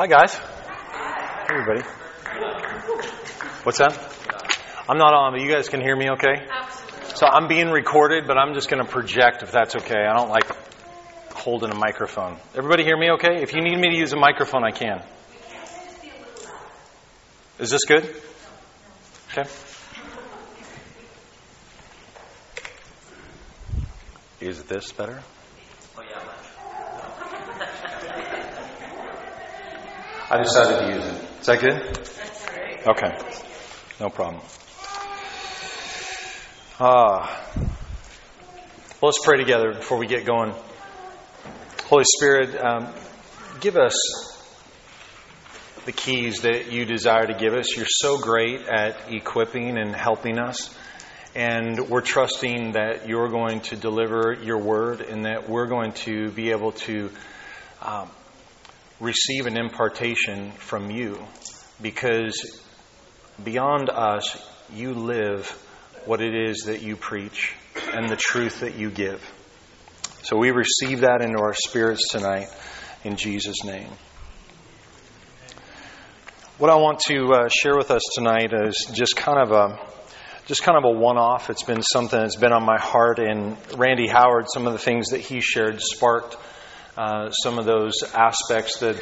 Hi, guys. Hey, everybody. What's that? I'm not on, but you guys can hear me okay? So I'm being recorded, but I'm just going to project if that's okay. I don't like holding a microphone. Everybody hear me okay? If you need me to use a microphone, I can. Is this good? Okay. Is this better? I decided to use it. Is that good? Okay. No problem. Ah. Well, let's pray together before we get going. Holy Spirit, um, give us the keys that you desire to give us. You're so great at equipping and helping us. And we're trusting that you're going to deliver your word and that we're going to be able to um, receive an impartation from you because beyond us, you live what it is that you preach and the truth that you give. So we receive that into our spirits tonight in Jesus' name. What I want to uh, share with us tonight is just kind of a just kind of a one-off. It's been something that's been on my heart, and Randy Howard, some of the things that he shared sparked uh, some of those aspects that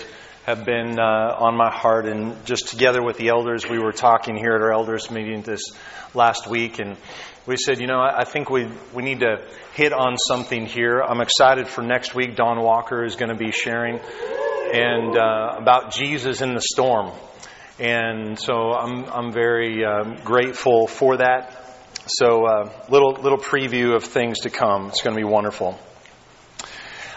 have been uh, on my heart. And just together with the elders, we were talking here at our elders meeting this last week, and we said, you know, I think we we need to hit on something here. I'm excited for next week. Don Walker is going to be sharing and uh, about Jesus in the storm, and so I'm I'm very um, grateful for that. So, uh, little little preview of things to come. It's going to be wonderful.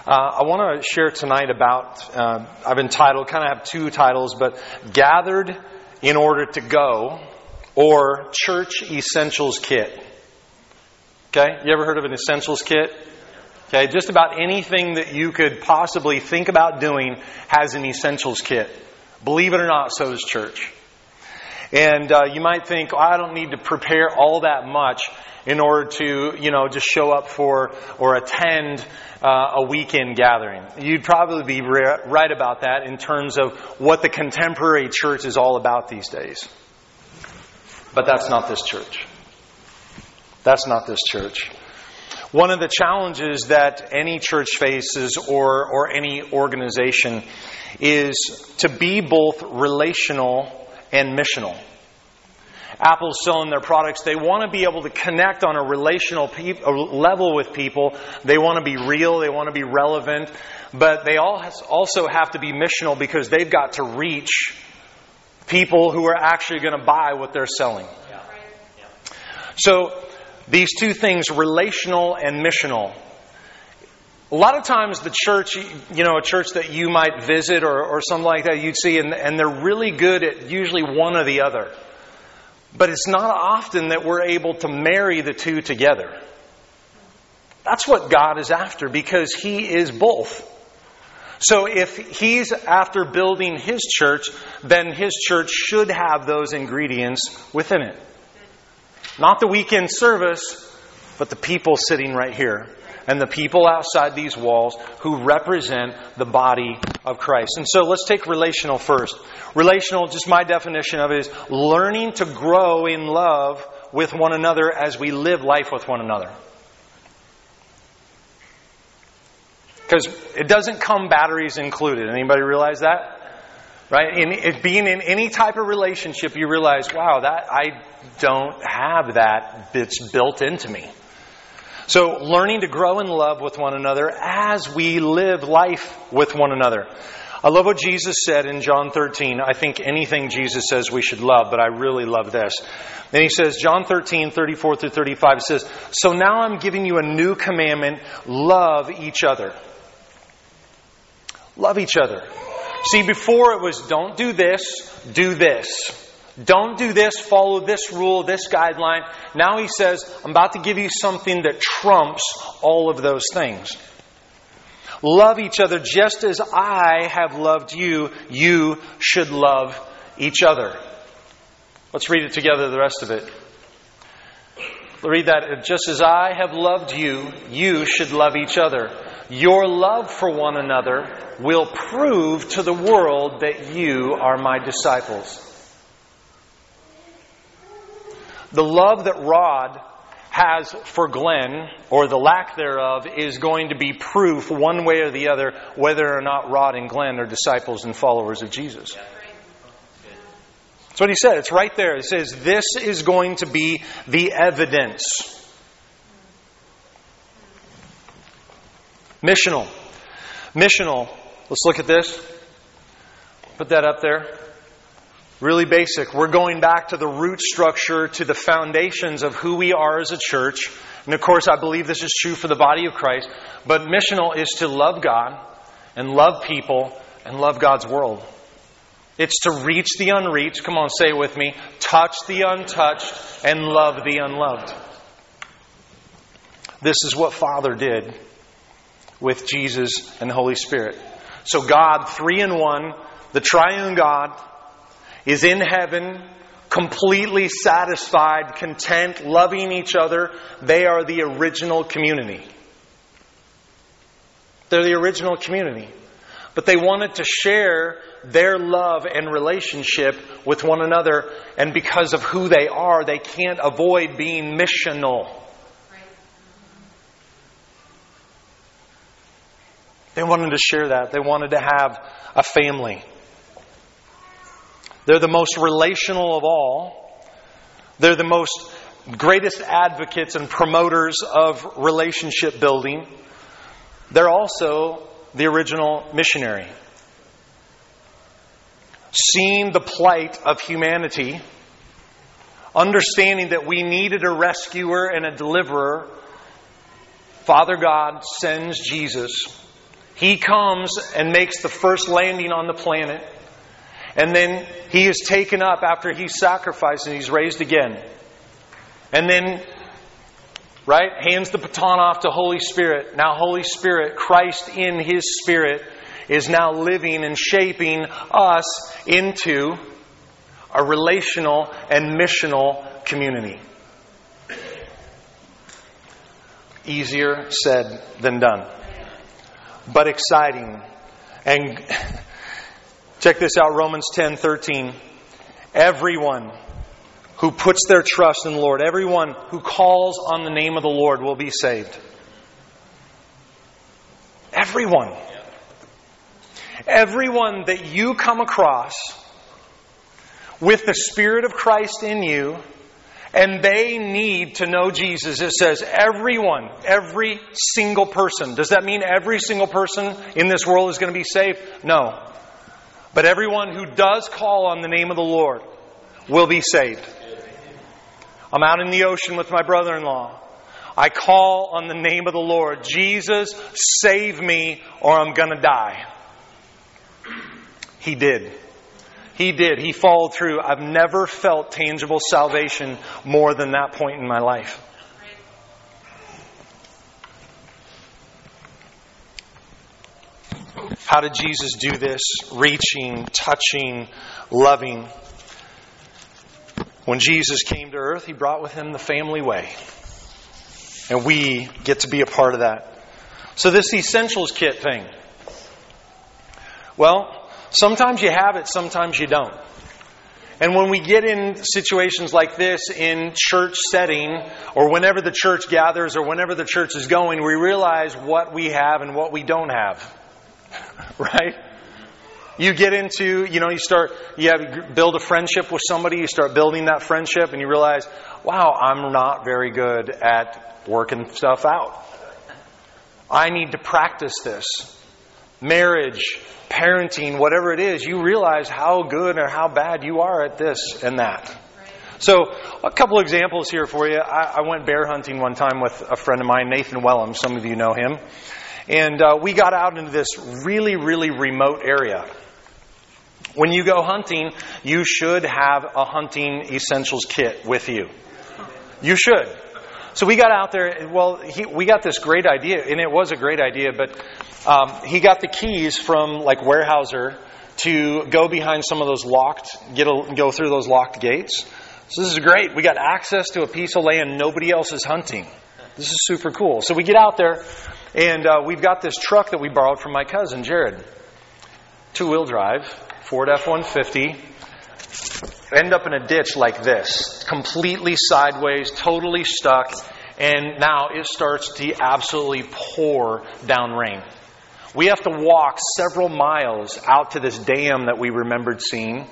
Uh, I want to share tonight about, uh, I've entitled, kind of have two titles, but Gathered in Order to Go or Church Essentials Kit. Okay? You ever heard of an Essentials Kit? Okay, just about anything that you could possibly think about doing has an Essentials Kit. Believe it or not, so does church. And uh, you might think, oh, I don't need to prepare all that much in order to, you know, just show up for or attend uh, a weekend gathering. You'd probably be right about that in terms of what the contemporary church is all about these days. But that's not this church. That's not this church. One of the challenges that any church faces or, or any organization is to be both relational and missional. Apple's selling their products, they want to be able to connect on a relational pe- level with people. They want to be real, they want to be relevant, but they all has, also have to be missional because they've got to reach people who are actually going to buy what they're selling. So, these two things, relational and missional, a lot of times, the church, you know, a church that you might visit or, or something like that, you'd see, and, and they're really good at usually one or the other. But it's not often that we're able to marry the two together. That's what God is after because He is both. So if He's after building His church, then His church should have those ingredients within it. Not the weekend service, but the people sitting right here and the people outside these walls who represent the body of Christ. And so let's take relational first. Relational, just my definition of it is learning to grow in love with one another as we live life with one another. Because it doesn't come batteries included. Anybody realize that? Right? In, in, being in any type of relationship, you realize, wow, that I don't have that. It's built into me. So, learning to grow in love with one another as we live life with one another. I love what Jesus said in John 13. I think anything Jesus says we should love, but I really love this. And he says, John 13, 34 through 35 says, So now I'm giving you a new commandment love each other. Love each other. See, before it was don't do this, do this. Don't do this, follow this rule, this guideline. Now he says, I'm about to give you something that trumps all of those things. Love each other just as I have loved you, you should love each other. Let's read it together, the rest of it. Read that. Just as I have loved you, you should love each other. Your love for one another will prove to the world that you are my disciples. The love that Rod has for Glenn, or the lack thereof, is going to be proof one way or the other whether or not Rod and Glenn are disciples and followers of Jesus. That's what he said. It's right there. It says, This is going to be the evidence. Missional. Missional. Let's look at this. Put that up there. Really basic. We're going back to the root structure, to the foundations of who we are as a church. And of course, I believe this is true for the body of Christ. But missional is to love God and love people and love God's world. It's to reach the unreached. Come on, say it with me. Touch the untouched and love the unloved. This is what Father did with Jesus and the Holy Spirit. So, God, three in one, the triune God, is in heaven, completely satisfied, content, loving each other. They are the original community. They're the original community. But they wanted to share their love and relationship with one another, and because of who they are, they can't avoid being missional. They wanted to share that. They wanted to have a family. They're the most relational of all. They're the most greatest advocates and promoters of relationship building. They're also the original missionary. Seeing the plight of humanity, understanding that we needed a rescuer and a deliverer, Father God sends Jesus. He comes and makes the first landing on the planet. And then he is taken up after he's sacrificed and he's raised again. And then, right, hands the baton off to Holy Spirit. Now, Holy Spirit, Christ in his Spirit, is now living and shaping us into a relational and missional community. Easier said than done, but exciting. And Check this out Romans 10 13. Everyone who puts their trust in the Lord, everyone who calls on the name of the Lord will be saved. Everyone. Everyone that you come across with the Spirit of Christ in you, and they need to know Jesus. It says everyone, every single person. Does that mean every single person in this world is going to be saved? No. But everyone who does call on the name of the Lord will be saved. I'm out in the ocean with my brother in law. I call on the name of the Lord Jesus, save me, or I'm going to die. He did. He did. He followed through. I've never felt tangible salvation more than that point in my life. How did Jesus do this? Reaching, touching, loving. When Jesus came to earth, he brought with him the family way. And we get to be a part of that. So, this essentials kit thing. Well, sometimes you have it, sometimes you don't. And when we get in situations like this in church setting, or whenever the church gathers, or whenever the church is going, we realize what we have and what we don't have. right? You get into, you know, you start, you have, build a friendship with somebody, you start building that friendship, and you realize, wow, I'm not very good at working stuff out. I need to practice this. Marriage, parenting, whatever it is, you realize how good or how bad you are at this and that. So, a couple examples here for you. I, I went bear hunting one time with a friend of mine, Nathan Wellham. Some of you know him. And uh, we got out into this really, really remote area. When you go hunting, you should have a hunting essentials kit with you. You should. So we got out there. Well, he, we got this great idea, and it was a great idea. But um, he got the keys from like Weyerhaeuser to go behind some of those locked, get a, go through those locked gates. So this is great. We got access to a piece of land nobody else is hunting. This is super cool. So we get out there. And uh, we've got this truck that we borrowed from my cousin, Jared. two wheel drive, Ford F 150, end up in a ditch like this, completely sideways, totally stuck, and now it starts to absolutely pour down rain. We have to walk several miles out to this dam that we remembered seeing.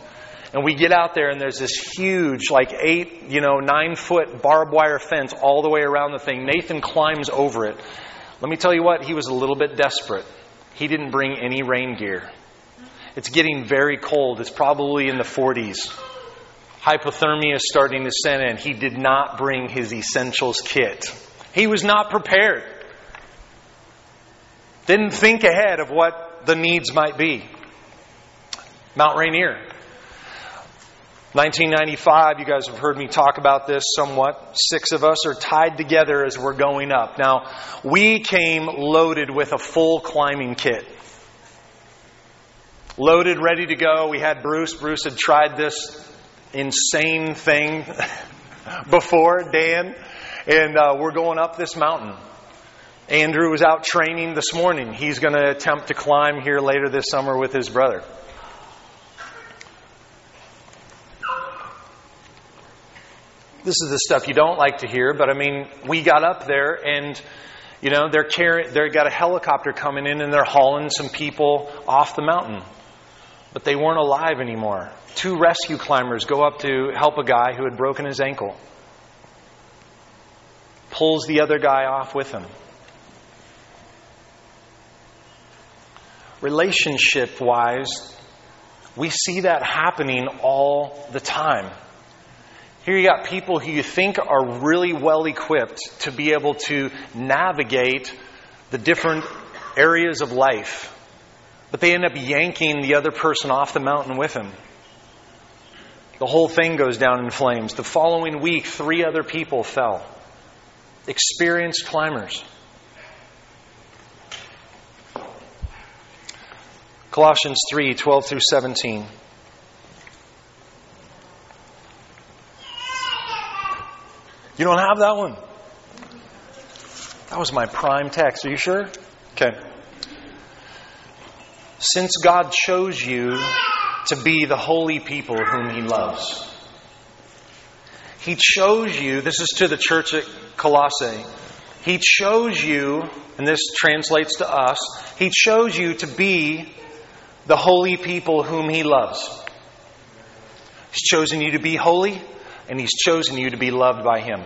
And we get out there, and there's this huge, like eight, you know, nine foot barbed wire fence all the way around the thing. Nathan climbs over it. Let me tell you what, he was a little bit desperate. He didn't bring any rain gear. It's getting very cold. It's probably in the 40s. Hypothermia is starting to set in. He did not bring his essentials kit. He was not prepared. Didn't think ahead of what the needs might be. Mount Rainier. 1995, you guys have heard me talk about this somewhat. Six of us are tied together as we're going up. Now, we came loaded with a full climbing kit. Loaded, ready to go. We had Bruce. Bruce had tried this insane thing before, Dan, and uh, we're going up this mountain. Andrew was out training this morning. He's going to attempt to climb here later this summer with his brother. This is the stuff you don't like to hear, but I mean, we got up there and you know, they're carrying, they've got a helicopter coming in and they're hauling some people off the mountain. But they weren't alive anymore. Two rescue climbers go up to help a guy who had broken his ankle. Pulls the other guy off with him. Relationship wise, we see that happening all the time. Here you got people who you think are really well equipped to be able to navigate the different areas of life, but they end up yanking the other person off the mountain with them. The whole thing goes down in flames. The following week, three other people fell. Experienced climbers. Colossians 3 12 through 17. You don't have that one? That was my prime text. Are you sure? Okay. Since God chose you to be the holy people whom He loves, He chose you. This is to the church at Colossae. He chose you, and this translates to us, He chose you to be the holy people whom He loves. He's chosen you to be holy and He's chosen you to be loved by Him.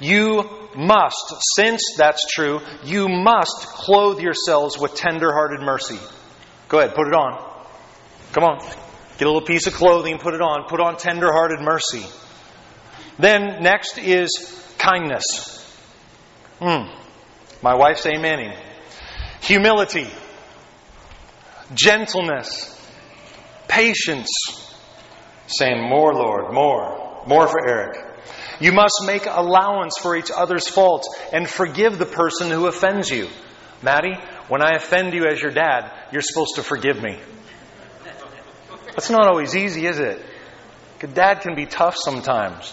You must, since that's true, you must clothe yourselves with tender-hearted mercy. Go ahead, put it on. Come on. Get a little piece of clothing, put it on. Put on tender-hearted mercy. Then next is kindness. Hmm. My wife's amening. Humility. Gentleness. Patience saying, More, Lord, more, more for Eric. You must make allowance for each other's faults and forgive the person who offends you. Maddie, when I offend you as your dad, you're supposed to forgive me. That's not always easy, is it? Dad can be tough sometimes.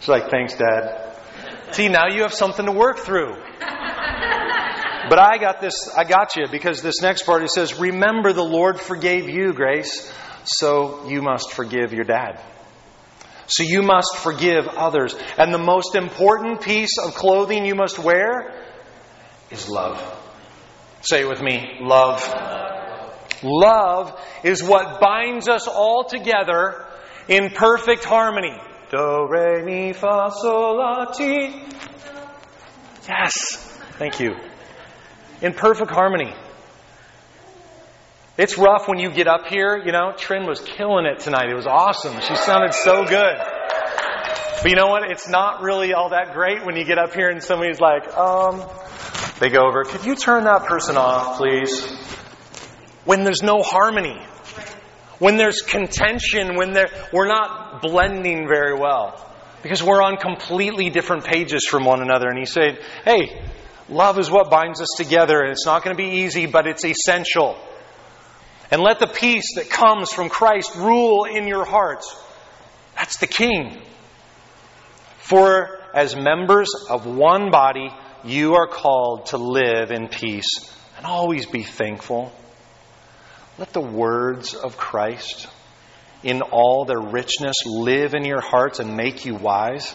She's like, thanks, dad. See, now you have something to work through. But I got this, I got you because this next part it says, Remember the Lord forgave you, Grace, so you must forgive your dad. So you must forgive others. And the most important piece of clothing you must wear is love. Say it with me love. Love is what binds us all together in perfect harmony. Do, re, mi, fa, sol, la, ti. Yes. Thank you in perfect harmony. It's rough when you get up here, you know. Trin was killing it tonight. It was awesome. She sounded so good. But you know what? It's not really all that great when you get up here and somebody's like, um, they go over, could you turn that person off, please? When there's no harmony. When there's contention, when there, we're not blending very well. Because we're on completely different pages from one another. And he said, hey, Love is what binds us together, and it's not going to be easy, but it's essential. And let the peace that comes from Christ rule in your hearts. That's the King. For as members of one body, you are called to live in peace and always be thankful. Let the words of Christ, in all their richness, live in your hearts and make you wise.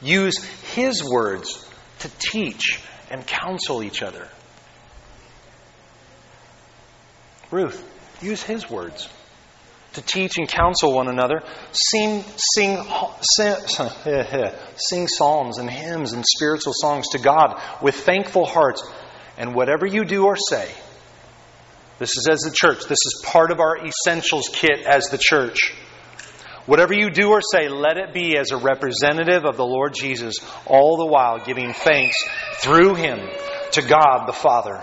Use His words to teach and counsel each other. Ruth, use His words to teach and counsel one another. Sing, sing, sing, psalms and hymns and spiritual songs to God with thankful hearts. And whatever you do or say, this is as the church. This is part of our essentials kit as the church. Whatever you do or say, let it be as a representative of the Lord Jesus, all the while giving thanks through him to God the Father.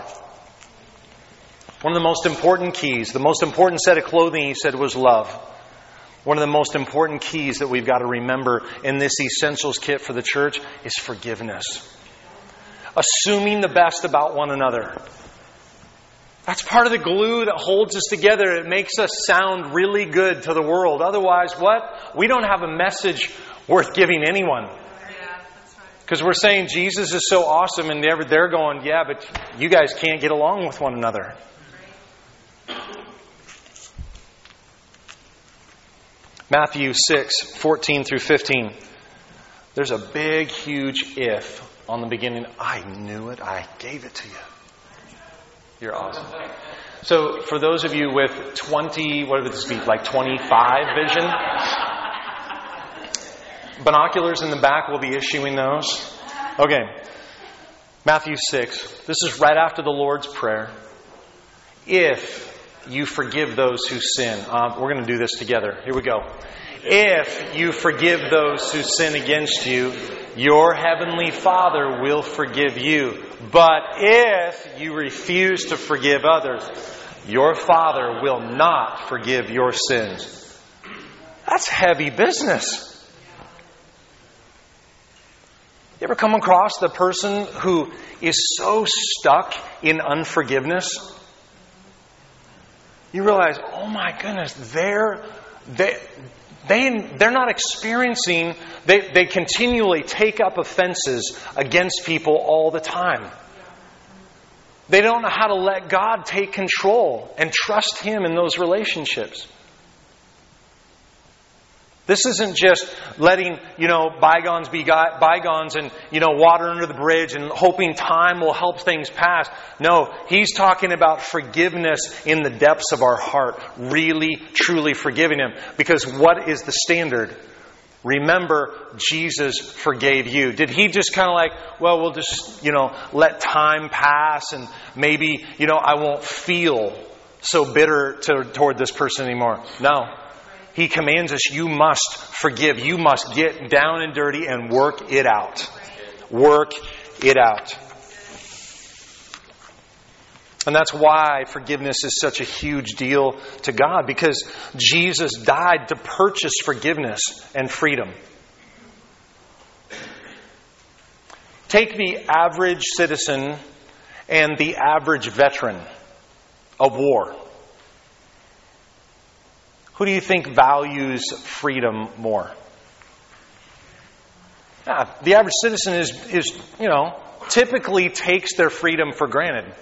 One of the most important keys, the most important set of clothing, he said, was love. One of the most important keys that we've got to remember in this essentials kit for the church is forgiveness. Assuming the best about one another. That's part of the glue that holds us together. It makes us sound really good to the world. Otherwise, what? We don't have a message worth giving anyone. Because we're saying Jesus is so awesome, and they're, going, yeah, but you guys can't get along with one another. Matthew 6, 14 through 15. There's a big, huge if on the beginning. I knew it. I gave it to you. You're awesome. So, for those of you with 20, what would this be, like 25 vision? Binoculars in the back, will be issuing those. Okay. Matthew 6. This is right after the Lord's Prayer. If you forgive those who sin. Uh, we're going to do this together. Here we go. If you forgive those who sin against you, your heavenly Father will forgive you. But if you refuse to forgive others, your Father will not forgive your sins. That's heavy business. You ever come across the person who is so stuck in unforgiveness? You realize, oh my goodness, they're, they, they, they're not experiencing, they, they continually take up offenses against people all the time. They don't know how to let God take control and trust Him in those relationships. This isn't just letting, you know, bygones be bygones and, you know, water under the bridge and hoping time will help things pass. No, he's talking about forgiveness in the depths of our heart. Really, truly forgiving him. Because what is the standard? Remember, Jesus forgave you. Did he just kind of like, well, we'll just, you know, let time pass and maybe, you know, I won't feel so bitter to, toward this person anymore? No. He commands us, you must forgive. You must get down and dirty and work it out. Work it out. And that's why forgiveness is such a huge deal to God, because Jesus died to purchase forgiveness and freedom. Take the average citizen and the average veteran of war. Who do you think values freedom more? Yeah, the average citizen is, is, you know, typically takes their freedom for granted.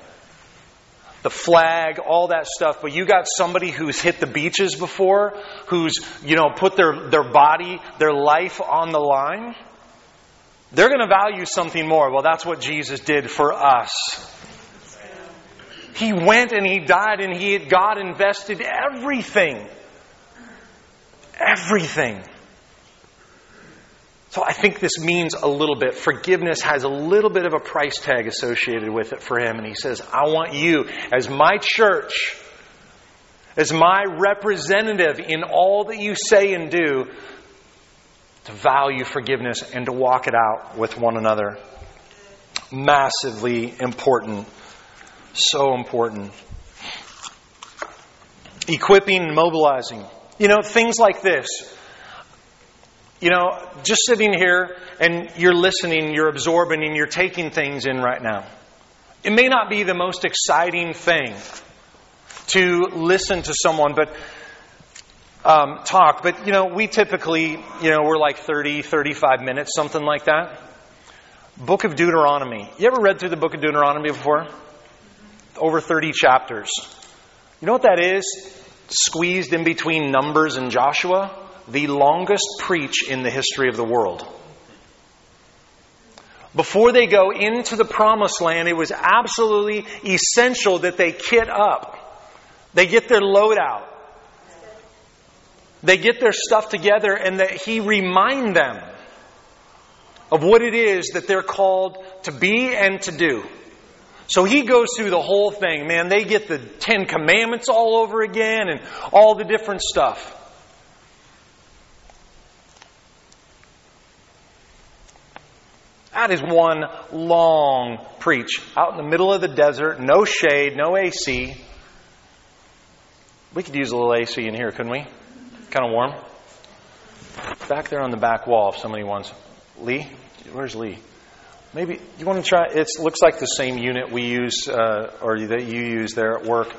The flag, all that stuff, but you got somebody who's hit the beaches before, who's, you know, put their, their body, their life on the line. They're going to value something more. Well, that's what Jesus did for us. He went and he died and he, God invested everything everything. So I think this means a little bit. Forgiveness has a little bit of a price tag associated with it for him. And he says, I want you, as my church, as my representative in all that you say and do, to value forgiveness and to walk it out with one another. Massively important. So important. Equipping and mobilizing. You know, things like this. You know, just sitting here and you're listening, you're absorbing, and you're taking things in right now. It may not be the most exciting thing to listen to someone, but um, talk. But, you know, we typically, you know, we're like 30, 35 minutes, something like that. Book of Deuteronomy. You ever read through the book of Deuteronomy before? over 30 chapters. You know what that is? Squeezed in between Numbers and Joshua? The longest preach in the history of the world. Before they go into the promised land, it was absolutely essential that they kit up. They get their load out. They get their stuff together and that he remind them of what it is that they're called to be and to do. So he goes through the whole thing. Man, they get the Ten Commandments all over again and all the different stuff. That is one long preach out in the middle of the desert, no shade, no AC. We could use a little AC in here, couldn't we? Kind of warm. Back there on the back wall, if somebody wants. Lee? Where's Lee? Maybe you want to try. It looks like the same unit we use, uh, or that you use there at work.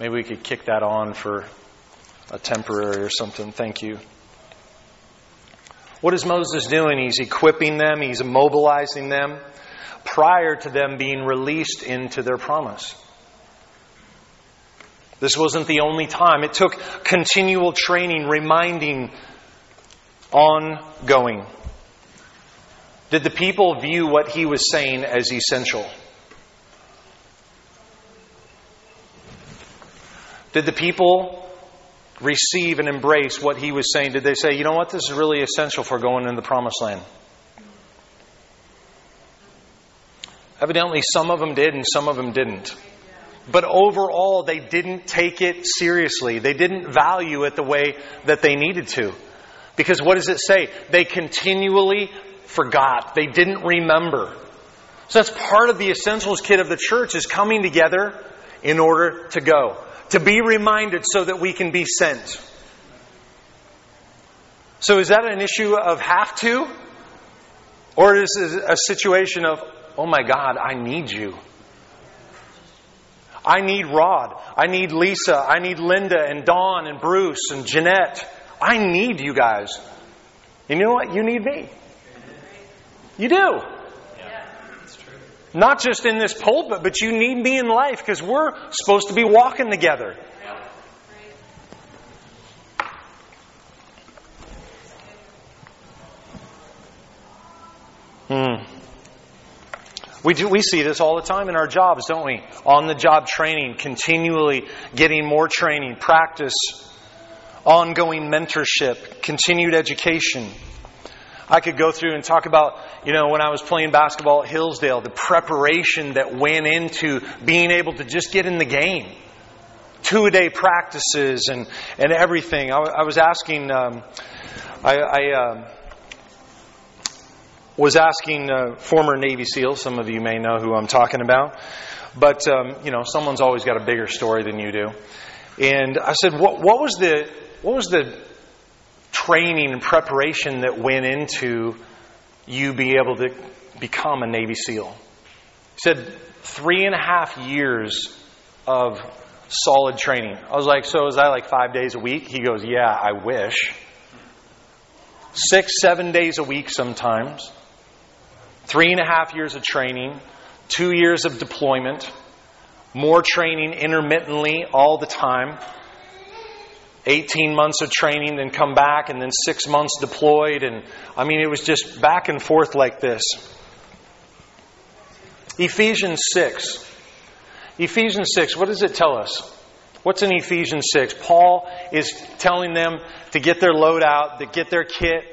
Maybe we could kick that on for a temporary or something. Thank you. What is Moses doing? He's equipping them, he's immobilizing them prior to them being released into their promise. This wasn't the only time. It took continual training, reminding, ongoing. Did the people view what he was saying as essential? Did the people receive and embrace what he was saying? Did they say, you know what, this is really essential for going into the promised land? Evidently, some of them did and some of them didn't. But overall, they didn't take it seriously. They didn't value it the way that they needed to. Because what does it say? They continually forgot. They didn't remember. So that's part of the essentials kit of the church is coming together in order to go. To be reminded so that we can be sent. So is that an issue of have to? Or is it a situation of, oh my God, I need you? I need Rod. I need Lisa. I need Linda and Dawn and Bruce and Jeanette. I need you guys. You know what? You need me. You do. Yeah, Not just in this pulpit, but you need me in life because we're supposed to be walking together. Hmm. We do we see this all the time in our jobs, don't we? On the job training, continually getting more training, practice, ongoing mentorship, continued education. I could go through and talk about, you know, when I was playing basketball at Hillsdale, the preparation that went into being able to just get in the game. Two a day practices and, and everything. I, I was asking, um, I, I uh, was asking uh, former Navy SEAL, some of you may know who I'm talking about, but, um, you know, someone's always got a bigger story than you do. And I said, what, what was the, what was the training and preparation that went into you being able to become a Navy SEAL. He said three and a half years of solid training. I was like, so is that like five days a week? He goes, yeah, I wish. Six, seven days a week sometimes. Three and a half years of training. Two years of deployment. More training intermittently all the time. 18 months of training, then come back, and then six months deployed. And I mean, it was just back and forth like this. Ephesians 6. Ephesians 6, what does it tell us? What's in Ephesians 6? Paul is telling them to get their load out, to get their kit,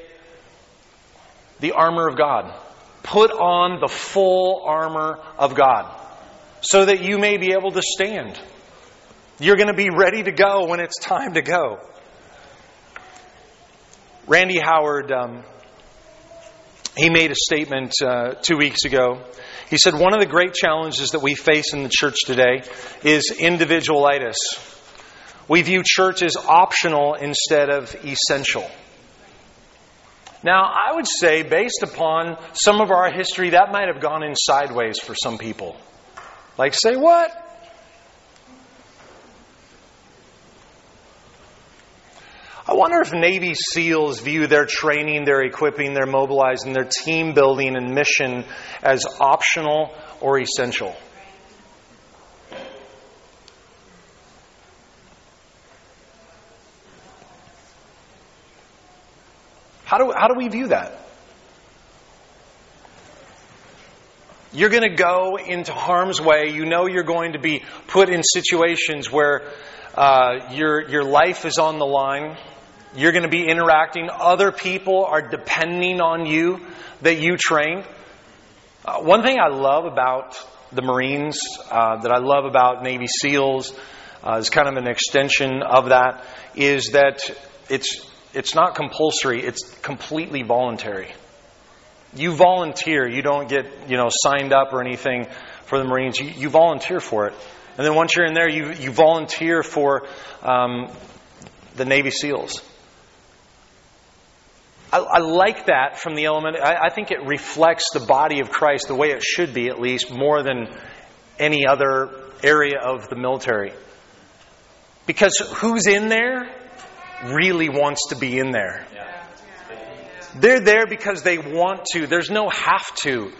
the armor of God. Put on the full armor of God so that you may be able to stand. You're going to be ready to go when it's time to go. Randy Howard, um, he made a statement uh, two weeks ago. He said, One of the great challenges that we face in the church today is individualitis. We view church as optional instead of essential. Now, I would say, based upon some of our history, that might have gone in sideways for some people. Like, say what? I wonder if Navy SEALs view their training, their equipping, their mobilizing, their team building and mission as optional or essential. How do, how do we view that? You're going to go into harm's way. You know you're going to be put in situations where uh, your, your life is on the line. You're going to be interacting. Other people are depending on you that you train. Uh, one thing I love about the Marines, uh, that I love about Navy SEALs, uh, is kind of an extension of that, is that it's, it's not compulsory, it's completely voluntary. You volunteer. You don't get, you know, signed up or anything for the Marines. You, you volunteer for it. And then once you're in there, you, you volunteer for um, the Navy SEALs. I, I, like that from the element. I, I think it reflects the body of Christ the way it should be, at least, more than any other area of the military. Because who's in there really wants to be in there. They're there because they want to. There's no have to.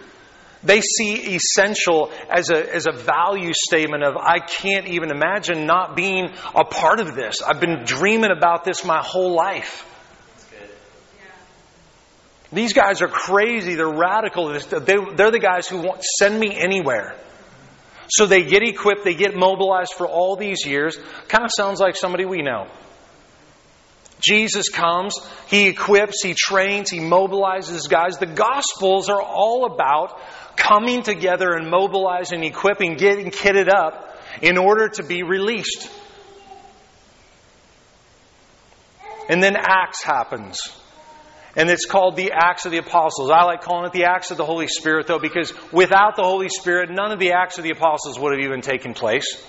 They see essential as a, as a value statement of, I can't even imagine not being a part of this. I've been dreaming about this my whole life. These guys are crazy. They're radical. They're the guys who want, send me anywhere. So they get equipped, they get mobilized for all these years. Kind of sounds like somebody we know. Jesus comes, he equips, he trains, he mobilizes guys. The Gospels are all about coming together and mobilizing, equipping, getting kitted up in order to be released. And then Acts happens. And it's called the Acts of the Apostles. I like calling it the Acts of the Holy Spirit, though, because without the Holy Spirit, none of the Acts of the Apostles would have even taken place.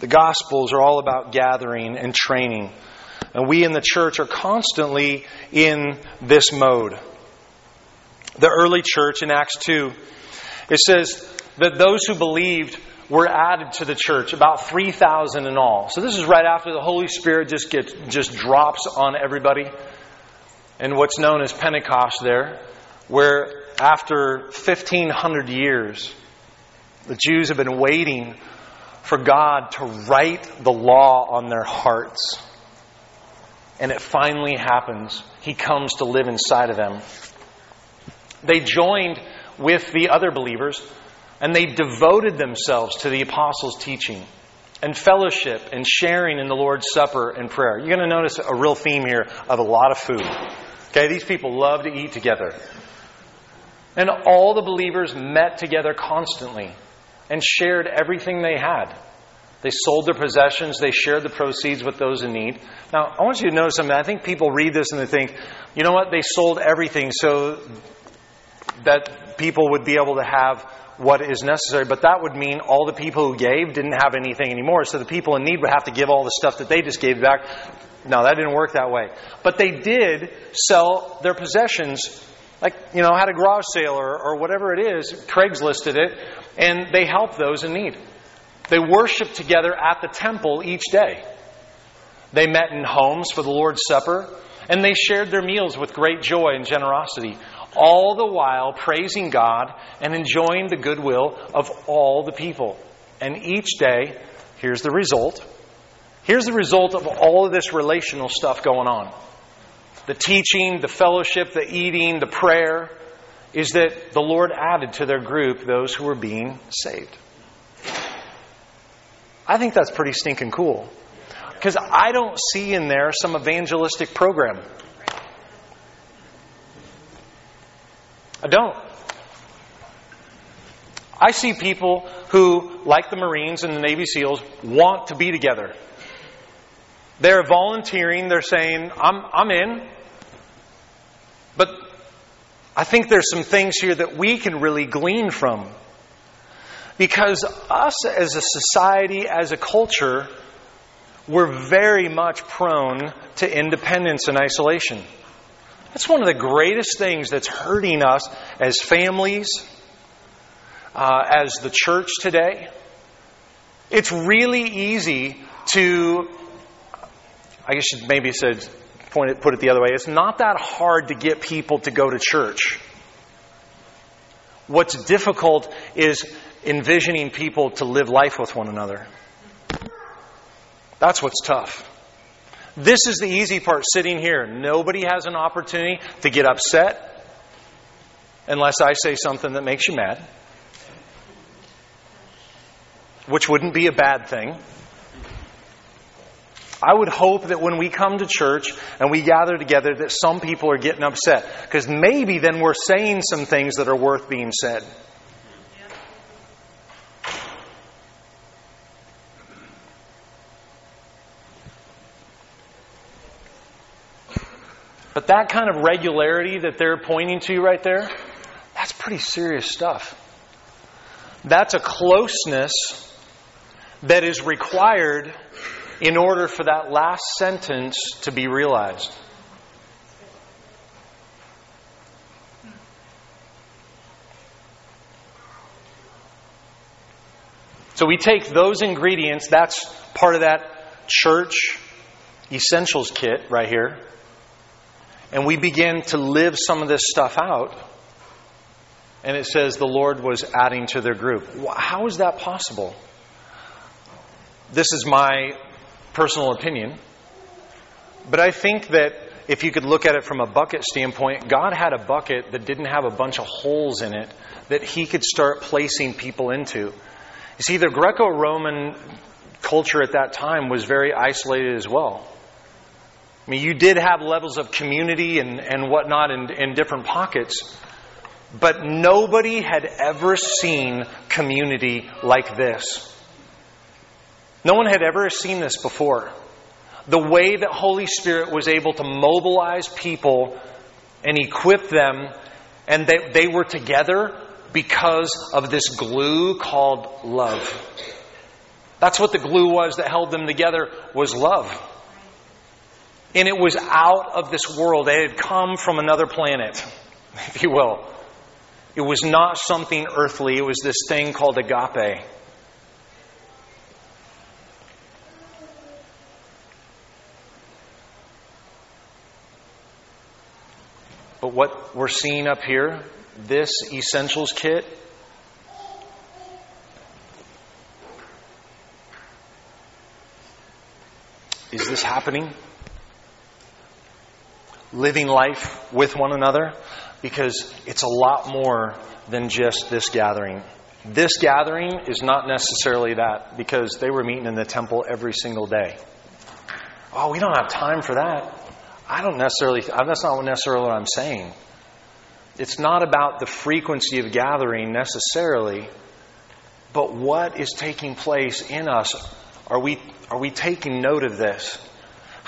The Gospels are all about gathering and training. And we in the church are constantly in this mode. The early church in Acts 2, it says that those who believed were added to the church, about 3,000 in all. So this is right after the Holy Spirit just gets, just drops on everybody. And what's known as Pentecost there, where after 1,500 years, the Jews have been waiting for God to write the law on their hearts. And it finally happens. He comes to live inside of them. They joined with the other believers and they devoted themselves to the apostles' teaching and fellowship and sharing in the Lord's Supper and prayer. You're going to notice a real theme here of a lot of food. Okay, these people love to eat together. And all the believers met together constantly and shared everything they had. They sold their possessions, they shared the proceeds with those in need. Now, I want you to notice something. I think people read this and they think, you know what, they sold everything so that people would be able to have what is necessary, but that would mean all the people who gave didn't have anything anymore, so the people in need would have to give all the stuff that they just gave back. No, that didn't work that way. But they did sell their possessions, like, you know, had a garage sale or, or whatever it is, Craigslisted it, and they helped those in need. They worshiped together at the temple each day. They met in homes for the Lord's Supper, and they shared their meals with great joy and generosity, all the while praising God and enjoying the goodwill of all the people. And each day, here's the result. Here's the result of all of this relational stuff going on the teaching, the fellowship, the eating, the prayer is that the Lord added to their group those who were being saved. I think that's pretty stinking cool. Because I don't see in there some evangelistic program. I don't. I see people who, like the Marines and the Navy SEALs, want to be together. They're volunteering, they're saying, I'm, I'm in. But I think there's some things here that we can really glean from. Because us as a society, as a culture, we're very much prone to independence and isolation. That's one of the greatest things that's hurting us as families, uh, as the church today. It's really easy to, I guess you maybe said, point it, put it the other way. It's not that hard to get people to go to church. What's difficult is envisioning people to live life with one another. That's what's tough. This is the easy part sitting here. Nobody has an opportunity to get upset unless I say something that makes you mad, which wouldn't be a bad thing. I would hope that when we come to church and we gather together that some people are getting upset because maybe then we're saying some things that are worth being said. That kind of regularity that they're pointing to right there, that's pretty serious stuff. That's a closeness that is required in order for that last sentence to be realized. So we take those ingredients, that's part of that church essentials kit right here, and we begin to live some of this stuff out. And it says the Lord was adding to their group. How is that possible? This is my personal opinion. But I think that if you could look at it from a bucket standpoint, God had a bucket that didn't have a bunch of holes in it that He could start placing people into. You see, the Greco Roman culture at that time was very isolated as well. I mean, you did have levels of community and, and whatnot in, in different pockets, but nobody had ever seen community like this. No one had ever seen this before. The way that Holy Spirit was able to mobilize people and equip them, and they, they were together because of this glue called love. That's what the glue was that held them together was love. And it was out of this world. It had come from another planet, if you will. It was not something earthly. It was this thing called agape. But what we're seeing up here, this essentials kit, is this happening? Living life with one another? Because it's a lot more than just this gathering. This gathering is not necessarily that because they were meeting in the temple every single day. Oh, we don't have time for that. I don't necessarily, that's not necessarily what I'm saying. It's not about the frequency of gathering necessarily, but what is taking place in us. Are we, are we taking note of this?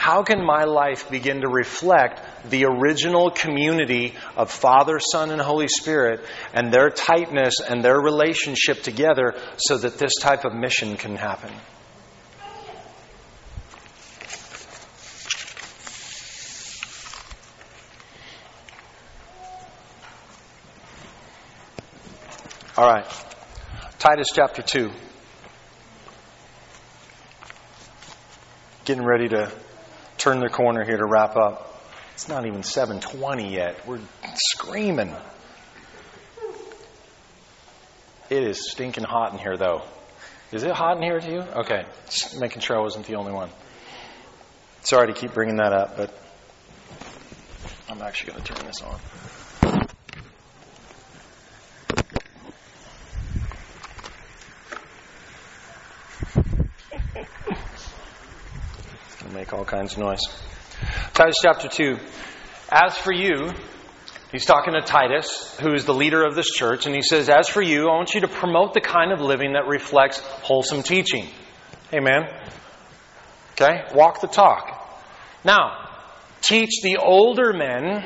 How can my life begin to reflect the original community of Father, Son, and Holy Spirit and their tightness and their relationship together so that this type of mission can happen? All right. Titus chapter 2. Getting ready to turn the corner here to wrap up. It's not even 7:20 yet. We're screaming. It is stinking hot in here though. Is it hot in here to you? Okay. Just making sure I wasn't the only one. Sorry to keep bringing that up, but I'm actually going to turn this on. make all kinds of noise. Titus chapter 2. As for you, he's talking to Titus, who is the leader of this church, and he says, As for you, I want you to promote the kind of living that reflects wholesome teaching. Amen. Okay? Walk the talk. Now, teach the older men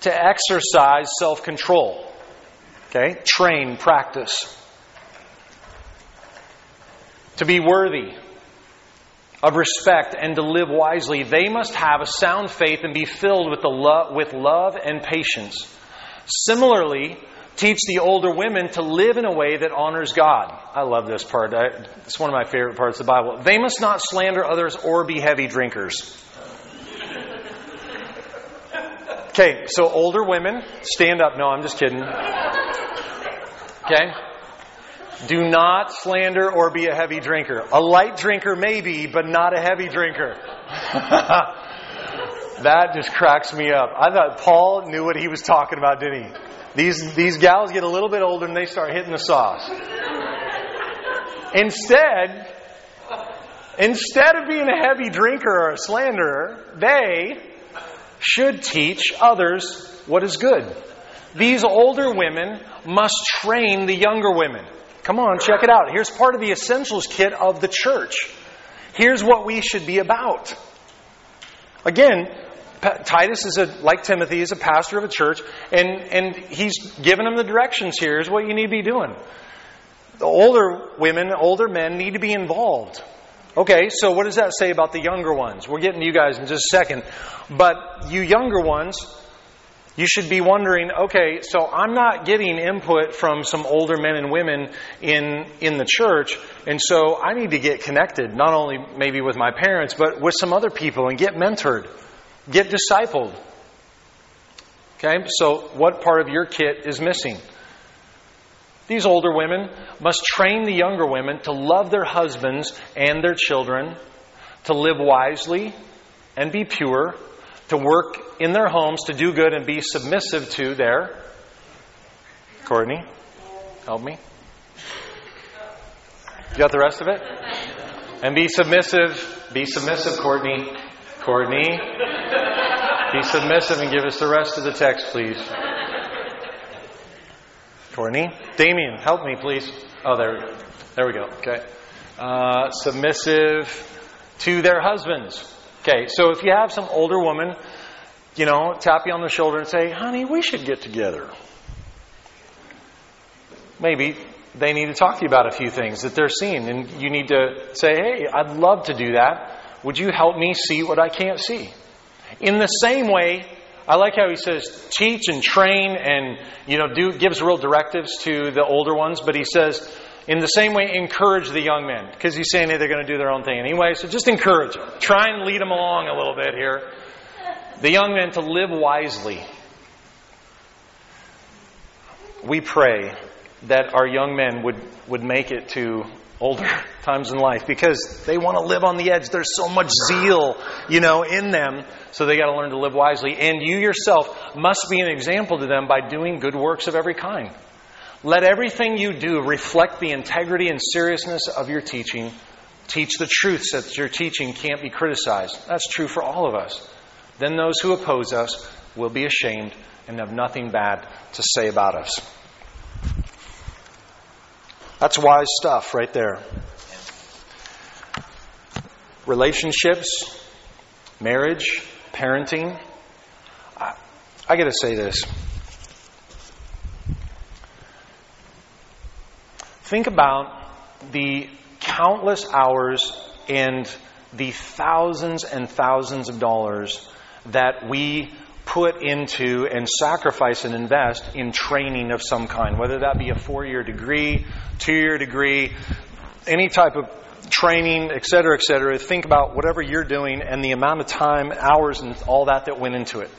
to exercise self control. Okay? Train, practice. To be worthy of respect and to live wisely, they must have a sound faith and be filled with, the lo- with love and patience. Similarly, teach the older women to live in a way that honors God. I love this part. I, it's one of my favorite parts of the Bible. They must not slander others or be heavy drinkers. Okay, so older women, stand up. No, I'm just kidding. Okay? Do not slander or be a heavy drinker. A light drinker, maybe, but not a heavy drinker. that just cracks me up. I thought Paul knew what he was talking about, didn't he? These, these gals get a little bit older and they start hitting the sauce. Instead, instead of being a heavy drinker or a slanderer, they should teach others what is good. These older women must train the younger women. Come on, check it out. Here's part of the essentials kit of the church. Here's what we should be about. Again, Titus is a, like Timothy, is a pastor of a church, and, and he's given them the directions here. Here's what you need to be doing. The older women, older men need to be involved. Okay, so what does that say about the younger ones? We're getting to you guys in just a second. But you younger ones, you should be wondering, okay, so I'm not getting input from some older men and women in, in the church, and so I need to get connected, not only maybe with my parents, but with some other people and get mentored, get discipled. Okay, so what part of your kit is missing? These older women must train the younger women to love their husbands and their children, to live wisely and be pure, to work in their homes to do good and be submissive to their. Courtney, help me. You got the rest of it? And be submissive. Be submissive, Courtney. Courtney. Be submissive and give us the rest of the text, please. Courtney. Damien, help me, please. Oh, there, there we go. Okay. Uh, submissive to their husbands. Okay, so if you have some older woman, you know, tap you on the shoulder and say, honey, we should get together. Maybe they need to talk to you about a few things that they're seeing, and you need to say, hey, I'd love to do that. Would you help me see what I can't see? In the same way, I like how he says teach and train and you know do gives real directives to the older ones, but he says in the same way, encourage the young men because he's saying hey, they're going to do their own thing anyway. So just encourage them. Try and lead them along a little bit here. The young men to live wisely. We pray that our young men would, would make it to older times in life because they want to live on the edge. There's so much zeal, you know, in them. So they got to learn to live wisely. And you yourself must be an example to them by doing good works of every kind. Let everything you do reflect the integrity and seriousness of your teaching. Teach the truths that your teaching can't be criticized. That's true for all of us. Then those who oppose us will be ashamed and have nothing bad to say about us. That's wise stuff right there. Relationships, marriage, parenting. I, I got to say this. Think about the countless hours and the thousands and thousands of dollars that we put into and sacrifice and invest in training of some kind, whether that be a four year degree, two year degree, any type of training, et cetera, et cetera. Think about whatever you're doing and the amount of time, hours, and all that that went into it.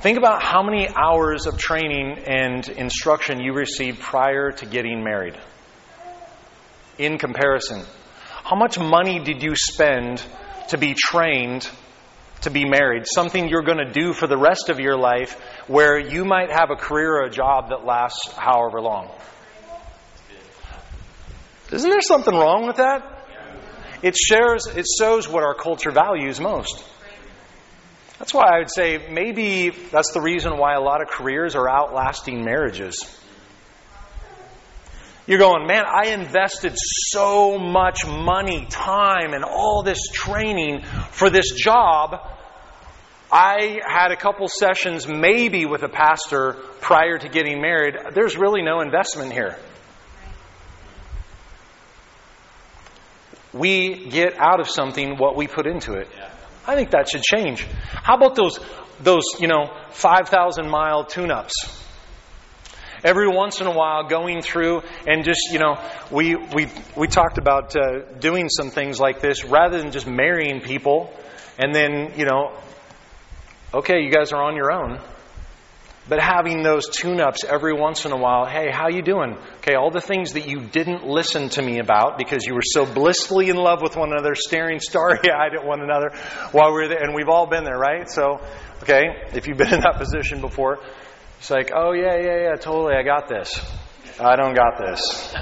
Think about how many hours of training and instruction you received prior to getting married. In comparison, how much money did you spend to be trained to be married? Something you're going to do for the rest of your life where you might have a career or a job that lasts however long. Isn't there something wrong with that? It shares it shows what our culture values most. That's why I would say maybe that's the reason why a lot of careers are outlasting marriages. You're going, man, I invested so much money, time, and all this training for this job. I had a couple sessions maybe with a pastor prior to getting married. There's really no investment here. We get out of something what we put into it. I think that should change. How about those, those you know, 5,000 mile tune ups? Every once in a while, going through and just, you know, we, we, we talked about uh, doing some things like this rather than just marrying people and then, you know, okay, you guys are on your own. but having those tune-ups every once in a while. Hey, how you doing? Okay, all the things that you didn't listen to me about because you were so blissfully in love with one another, staring starry-eyed at one another while we are there, and we've all been there, right? So, okay, if you've been in that position before, it's like, oh yeah, yeah, yeah, totally, I got this. I don't got this.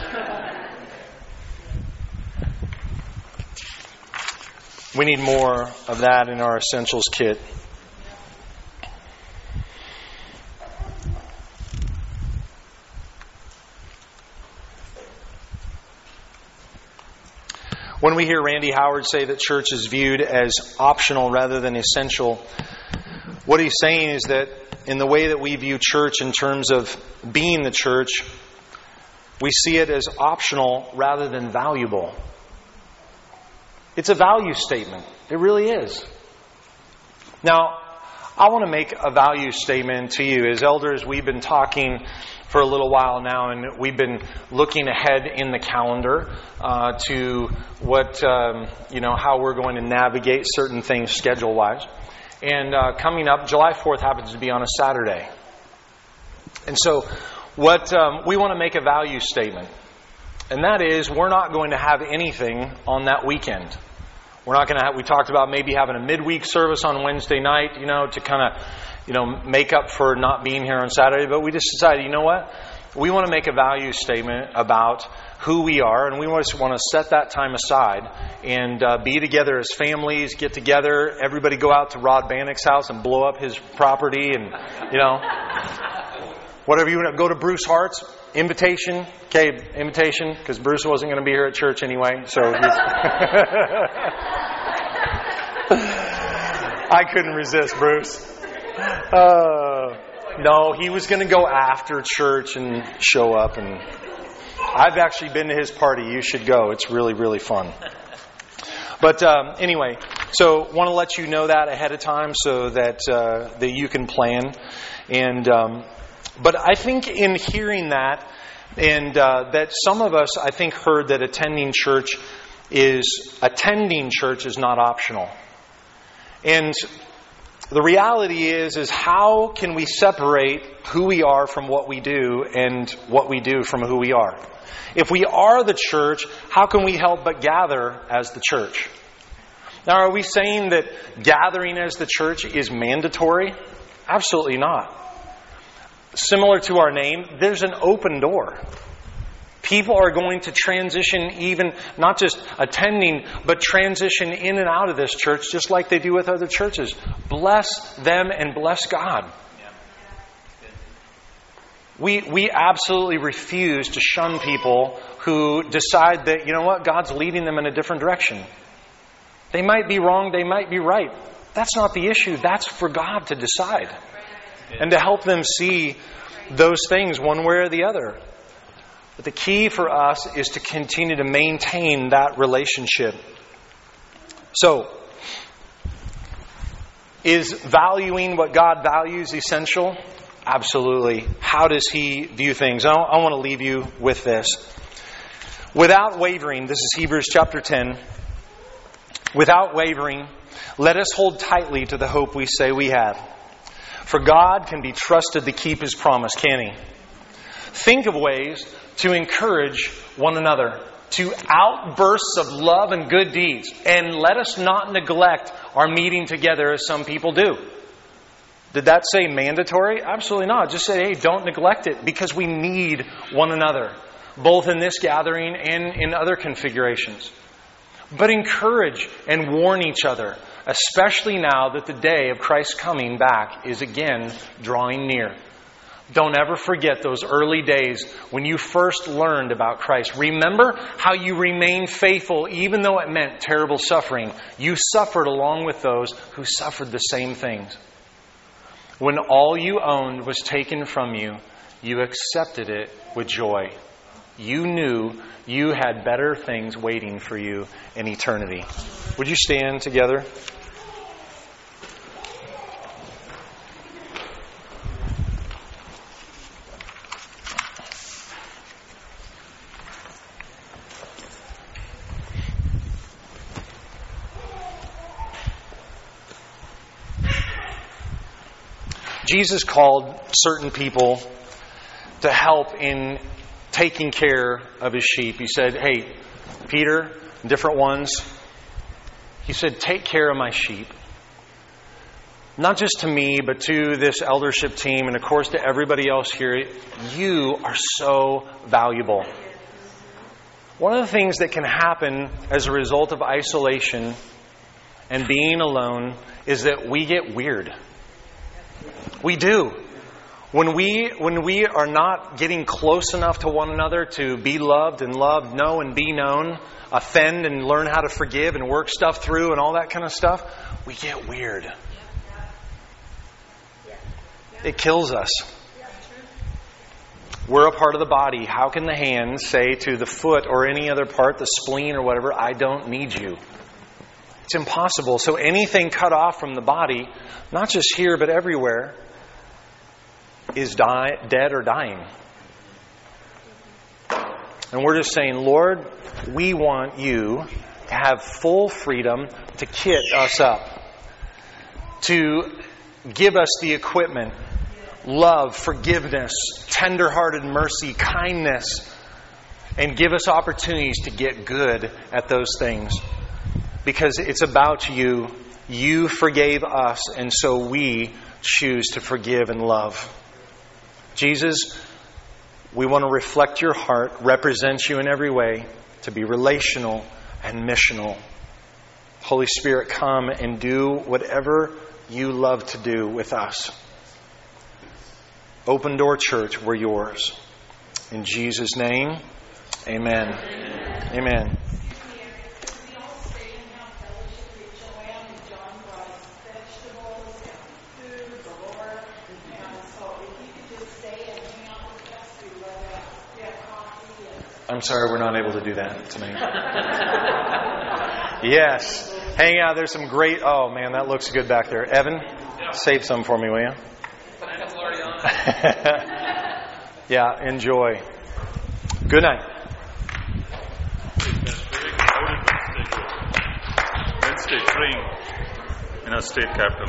We need more of that in our essentials kit. When we hear Randy Howard say that church is viewed as optional rather than essential, what he's saying is that in the way that we view church in terms of being the church, we see it as optional rather than valuable. It's a value statement. It really is. Now, I want to make a value statement to you. As elders, we've been talking for a little while now, and we've been looking ahead in the calendar uh, to what um, you know how we're going to navigate certain things schedule wise. And uh, coming up, July 4th happens to be on a Saturday, and so what um, we want to make a value statement, and that is we're not going to have anything on that weekend. We're not going to have, we talked about maybe having a midweek service on Wednesday night, you know, to kind of, you know, make up for not being here on Saturday. But we just decided, you know what? We want to make a value statement about who we are, and we just want to set that time aside and uh, be together as families, get together, everybody go out to Rod Bannock's house and blow up his property, and, you know, whatever you want to go to Bruce Hart's, invitation, okay, invitation, because Bruce wasn't going to be here at church anyway, so. I couldn't resist, Bruce. Uh, no, he was going to go after church and show up, and I've actually been to his party. You should go. It's really, really fun. But um, anyway, so want to let you know that ahead of time so that uh, that you can plan. And um, but I think in hearing that, and uh, that some of us, I think, heard that attending church is attending church is not optional. And the reality is is how can we separate who we are from what we do and what we do from who we are? If we are the church, how can we help but gather as the church? Now, are we saying that gathering as the church is mandatory? Absolutely not. Similar to our name, there's an open door. People are going to transition, even not just attending, but transition in and out of this church just like they do with other churches. Bless them and bless God. We, we absolutely refuse to shun people who decide that, you know what, God's leading them in a different direction. They might be wrong, they might be right. That's not the issue. That's for God to decide and to help them see those things one way or the other. But the key for us is to continue to maintain that relationship. So, is valuing what God values essential? Absolutely. How does He view things? I, want to leave you with this. Without wavering, this is Hebrews chapter 10. Without wavering, let us hold tightly to the hope we say we have. For God can be trusted to keep His promise, can He? Think of ways to encourage one another, to outbursts of love and good deeds. And let us not neglect our meeting together as some people do. Did that say mandatory? Absolutely not. Just say, hey, don't neglect it because we need one another, both in this gathering and in other configurations. But encourage and warn each other, especially now that the day of Christ's coming back is again drawing near. Don't ever forget those early days when you first learned about Christ. Remember how you remained faithful even though it meant terrible suffering. You suffered along with those who suffered the same things. When all you owned was taken from you, you accepted it with joy. You knew you had better things waiting for you in eternity. Would you stand together? Jesus called certain people to help in taking care of his sheep. He said, Hey, Peter, different ones, he said, Take care of my sheep. Not just to me, but to this eldership team, and of course to everybody else here. You are so valuable. One of the things that can happen as a result of isolation and being alone is that we get weird. We do. When we, when we are not getting close enough to one another to be loved and loved, know and be known, offend and learn how to forgive and work stuff through and all that kind of stuff, we get weird. It kills us. We're a part of the body. How can the hand say to the foot or any other part, the spleen or whatever, I don't need you? It's impossible. So anything cut off from the body, not just here but everywhere, is die, dead or dying. And we're just saying, Lord, we want you to have full freedom to kit us up, to give us the equipment love, forgiveness, tenderhearted mercy, kindness, and give us opportunities to get good at those things. Because it's about you. You forgave us, and so we choose to forgive and love. Jesus, we want to reflect your heart, represent you in every way, to be relational and missional. Holy Spirit, come and do whatever you love to do with us. Open Door Church, we're yours. In Jesus' name, amen. Amen. amen. I'm sorry we're not able to do that tonight. yes. Hang out. There's some great. Oh, man, that looks good back there. Evan, save some for me, will you? yeah, enjoy. Good night. Wednesday praying in our state capital.